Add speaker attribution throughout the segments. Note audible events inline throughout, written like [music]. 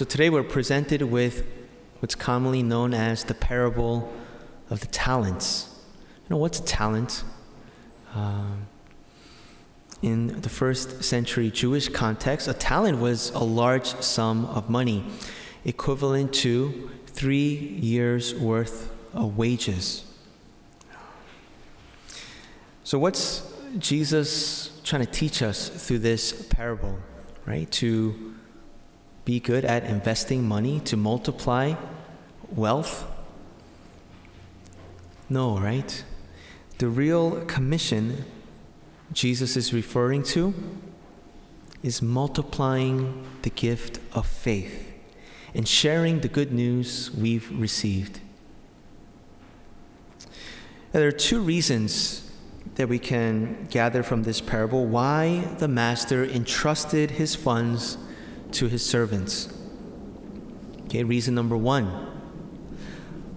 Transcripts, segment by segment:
Speaker 1: So today we're presented with what's commonly known as the parable of the talents. You know, what's a talent? Um, in the first century Jewish context, a talent was a large sum of money, equivalent to three years' worth of wages. So, what's Jesus trying to teach us through this parable, right? To be good at investing money, to multiply wealth? No, right? The real commission Jesus is referring to is multiplying the gift of faith and sharing the good news we've received. There are two reasons that we can gather from this parable why the master entrusted his funds to his servants. Okay, reason number one.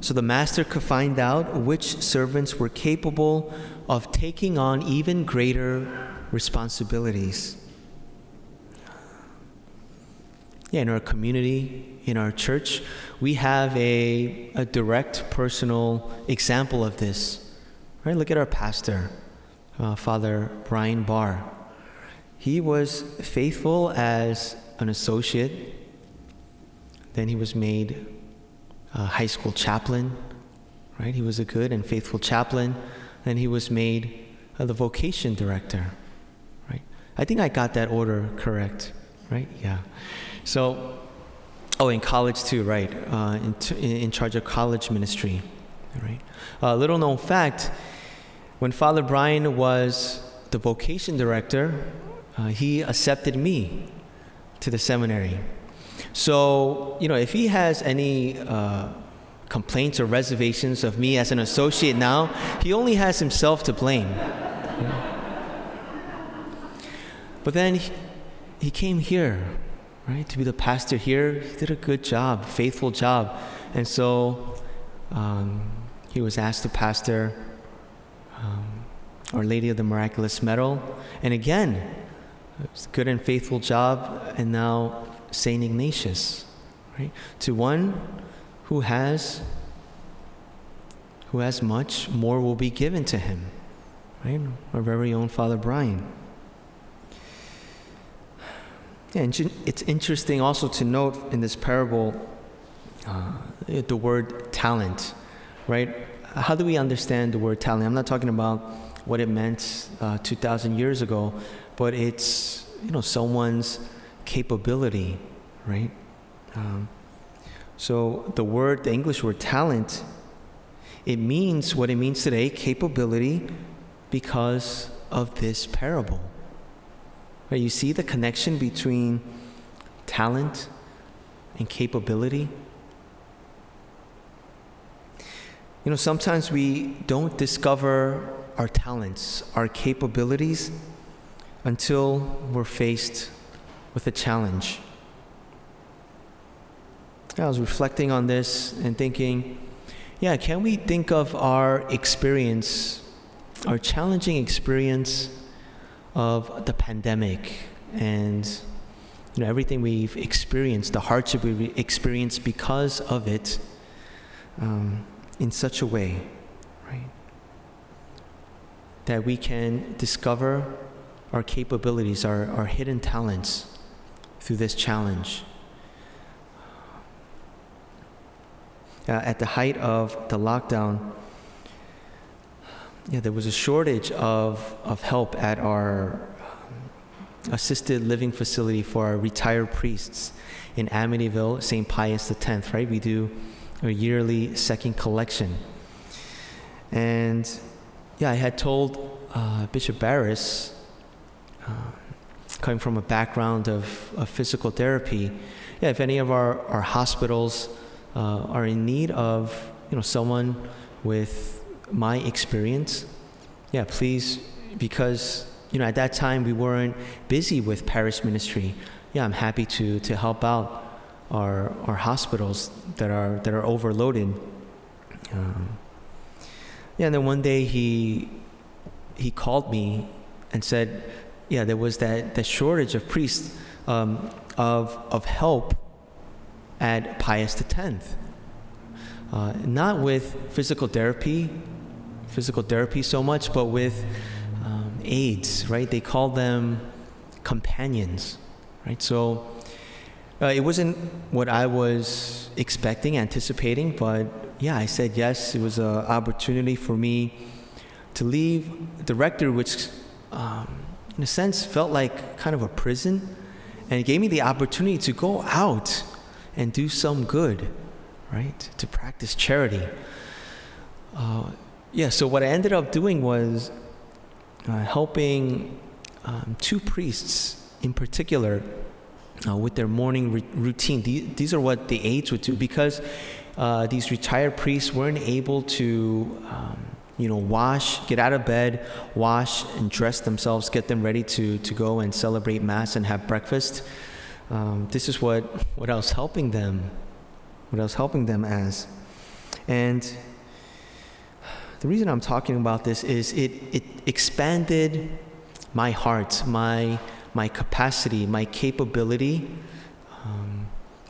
Speaker 1: So the master could find out which servants were capable of taking on even greater responsibilities. Yeah, in our community, in our church, we have a, a direct personal example of this. Right? Look at our pastor, uh, Father Brian Barr. He was faithful as an associate. Then he was made a high school chaplain. Right? He was a good and faithful chaplain. Then he was made uh, the vocation director, right? I think I got that order correct, right? Yeah. So, oh, in college too, right? Uh, in, t- in charge of college ministry, right? A uh, little known fact: when Father Brian was the vocation director, uh, he accepted me to the seminary. So, you know, if he has any uh, complaints or reservations of me as an associate now, he only has himself to blame. But then he, he came here, right, to be the pastor here. He did a good job, faithful job. And so um, he was asked to pastor um, Our Lady of the Miraculous Medal. And again, good and faithful job. And now St. Ignatius, right? To one who has who has much, more will be given to him. Right? Our very own Father Brian. And it's interesting also to note in this parable uh, the word talent, right? How do we understand the word talent? I'm not talking about what it meant uh, 2,000 years ago, but it's you know someone's capability, right? Um, so the word, the English word talent, it means what it means today capability because of this parable. Right, you see the connection between talent and capability? You know, sometimes we don't discover our talents, our capabilities, until we're faced with a challenge. I was reflecting on this and thinking, yeah, can we think of our experience, our challenging experience of the pandemic and you know everything we've experienced, the hardship we've experienced because of it, um, in such a way, right, that we can discover our capabilities, our, our hidden talents through this challenge. uh, at the height of the lockdown, yeah, there was a shortage of, of help at our um, assisted living facility for our retired priests in Amityville, St. Pius X, right? We do a yearly second collection. And yeah, I had told uh, Bishop Barres, coming from a background of, of physical therapy, yeah, if any of our, our hospitals uh, are in need of you know someone with my experience, yeah, please, because you know at that time we weren't busy with parish ministry. Yeah, I'm happy to to help out our our hospitals that are that are overloaded. Um, yeah, and then one day he he called me and said, yeah, there was that that shortage of priests um, of of help at Pius X. Uh, not with physical therapy, physical therapy so much, but with um, aids, right? They call them companions, right? So uh, it wasn't what I was expecting, anticipating, but yeah, I said yes. It was an opportunity for me to leave the rector, which um, in a sense felt like kind of a prison, and it gave me the opportunity to go out and do some good, right? To practice charity. Uh, yeah, so what I ended up doing was uh, helping um, two priests in particular uh, with their morning re- routine. These, these, are what the aides would do because uh, these retired priests weren't able to, um, you know, wash, get out of bed, wash and dress themselves, get them ready to, to go and celebrate Mass and have breakfast. Um, this is what, what I was helping them, what I was helping them as. And the reason I'm talking about this is it, it expanded my heart, my, my capacity, my capability, um,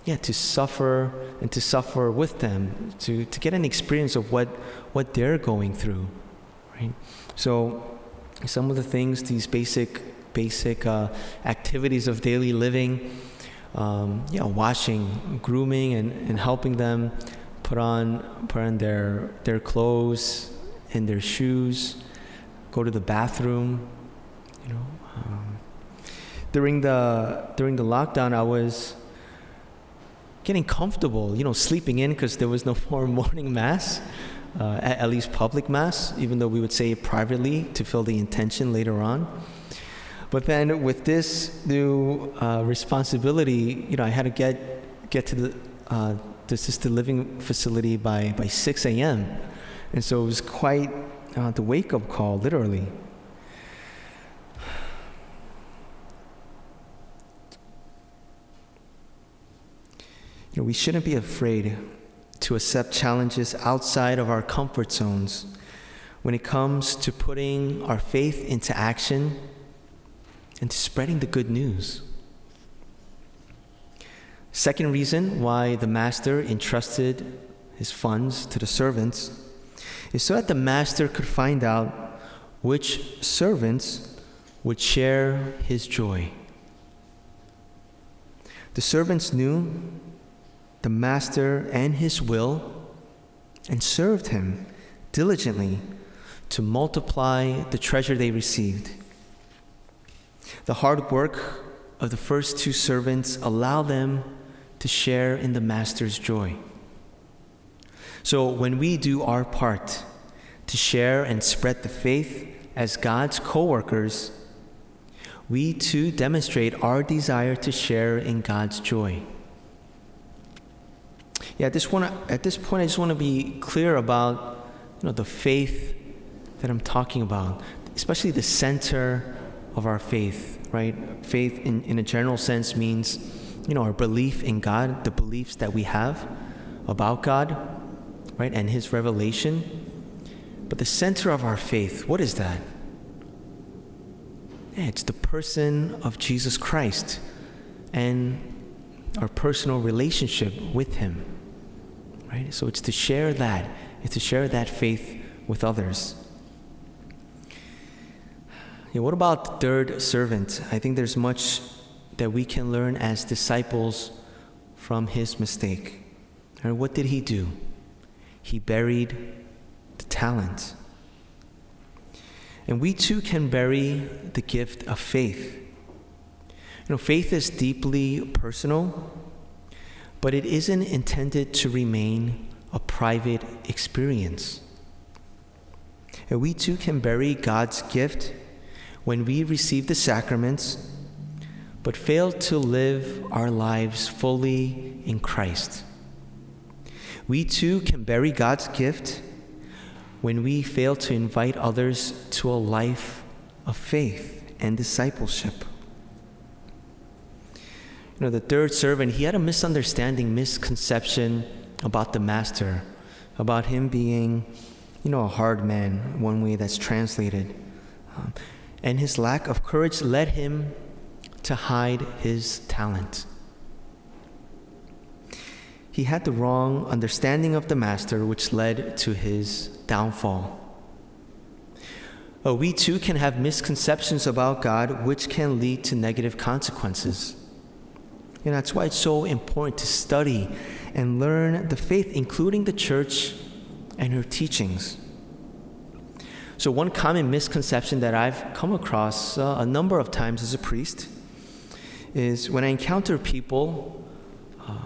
Speaker 1: yeah, to suffer and to suffer with them, to, to get an experience of what, what they're going through, right? So some of the things, these basic, basic uh, activities of daily living, um, yeah, washing, grooming, and, and helping them put on, put on their, their clothes and their shoes, go to the bathroom, you know. Um, during the during the lockdown, I was getting comfortable, you know, sleeping in because there was no [laughs] more morning mass, uh, at, at, least public mass, even though we would say it privately to fill the intention later on. But then with this new uh, responsibility, you know, I had to get get to the uh, the assisted living facility by by 6 a.m. And so it was quite uh, the wake up call, literally. You know, we shouldn't be afraid to accept challenges outside of our comfort zones when it comes to putting our faith into action and to spreading the good news. Second reason why the master entrusted his funds to the servants is so that the master could find out which servants would share his joy. The servants knew the master and his will and served him diligently to multiply the treasure they received. The hard work of the first two servants allowed them to share in the master's joy. So when we do our part to share and spread the faith as God's co workers, we too demonstrate our desire to share in God's joy. Yeah, at this, at this point, I just want to be clear about you know, the faith that I'm talking about, especially the center of our faith, right? Faith, in, in a general sense, means you know, our belief in God, the beliefs that we have about God right, and his revelation. But the center of our faith, what is that? Yeah, it's the person of Jesus Christ and our personal relationship with him. Right? So it's to share that, it's to share that faith with others. Yeah, what about the third servant? I think there's much that we can learn as disciples from his mistake. And what did he do? he buried the talent. And we too can bury the gift of faith. You know, faith is deeply personal, but it isn't intended to remain a private experience. And we too can bury God's gift when we receive the sacraments, but fail to live our lives fully in Christ. We too can bury God's gift when we fail to invite others to a life of faith and discipleship. You know, the third servant, he had a misunderstanding, misconception about the master, about him being, you know, a hard man, one way that's translated. Um, and his lack of courage led him to hide his talent. he had the wrong understanding of the master, which led to his downfall. Uh, we too can have misconceptions about God, which can lead to negative consequences. And that's why it's so important to study and learn the faith, including the church and her teachings. So, one common misconception that I've come across uh, a number of times as a priest is when I encounter people, uh,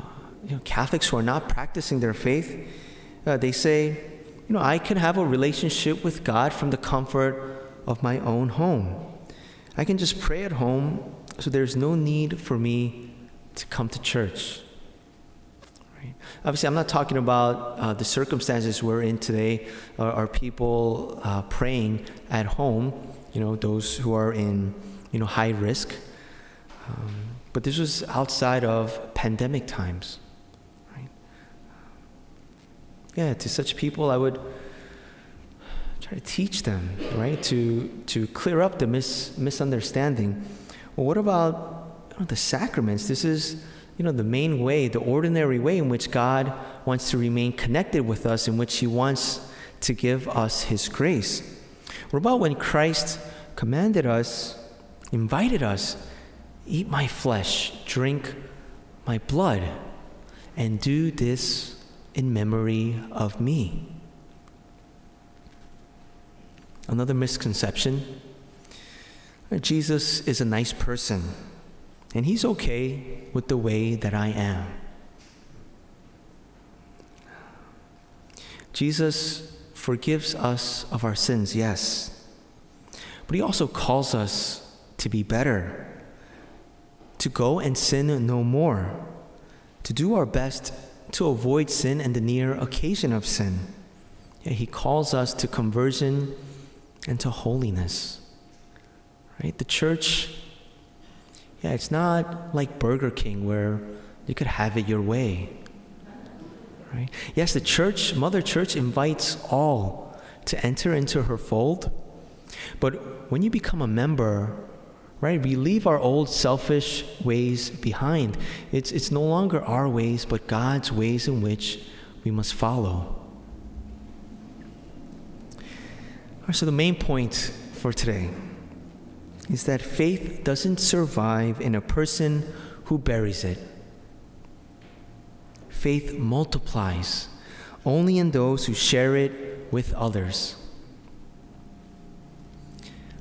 Speaker 1: you know, Catholics who are not practicing their faith, uh, they say, you know, I can have a relationship with God from the comfort of my own home. I can just pray at home, so there's no need for me to come to church. Right? Obviously, I'm not talking about uh, the circumstances we're in today. Are, are people uh, praying at home? You know, those who are in you know high risk. Um, but this was outside of pandemic times. Right? Yeah, to such people, I would try to teach them, right, to to clear up the mis- misunderstanding. Well, what about know, the sacraments? This is you know the main way, the ordinary way in which God wants to remain connected with us, in which He wants to give us His grace. What about when Christ commanded us, invited us Eat my flesh, drink my blood, and do this in memory of me. Another misconception Jesus is a nice person, and he's okay with the way that I am. Jesus forgives us of our sins, yes, but he also calls us to be better to go and sin no more, to do our best to avoid sin and the near occasion of sin. He calls us to conversion and to holiness. Right? The church, yeah, it's not like Burger King where you could have it your way. Right? Yes, the church, Mother Church invites all to enter into her fold. But when you become a member, right? We leave our old selfish ways behind. It's, it's no longer our ways, but God's ways in which we must follow. So, the main point for today is that faith doesn't survive in a person who buries it. Faith multiplies only in those who share it with others.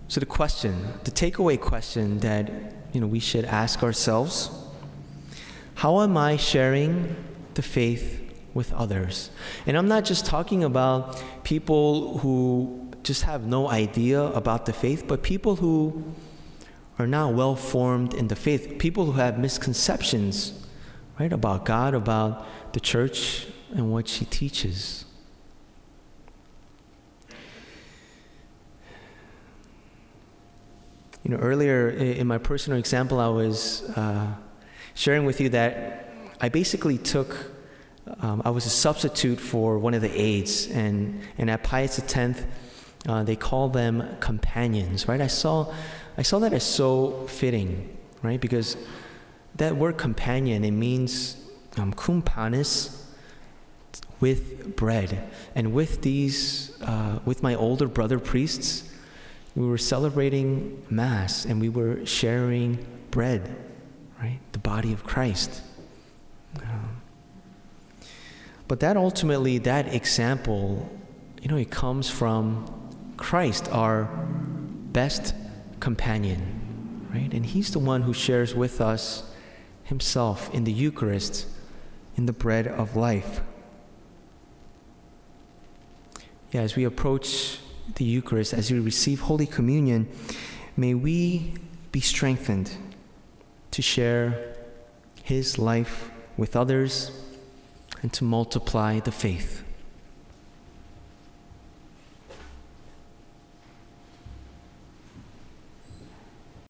Speaker 1: So the question, the takeaway question that you know we should ask ourselves, how am I sharing the faith with others? And I'm not just talking about people who just have no idea about the faith, but people who are not well formed in the faith, people who have misconceptions, right, about God, about the church and what she teaches. You know, earlier in my personal example, I was uh, sharing with you that I basically took, um, I was a substitute for one of the aides, and, and at Pius X, uh, they call them companions, right? I saw, I saw that as so fitting, right? Because that word companion, it means um, kumpanis, with bread. And with these, uh, with my older brother priests, we were celebrating Mass and we were sharing bread, right? The body of Christ. Um, but that ultimately, that example, you know, it comes from Christ, our best companion, right? And He's the one who shares with us Himself in the Eucharist, in the bread of life. Yeah, as we approach the Eucharist, as we receive Holy Communion, may we be strengthened to share His life with others and to multiply the faith.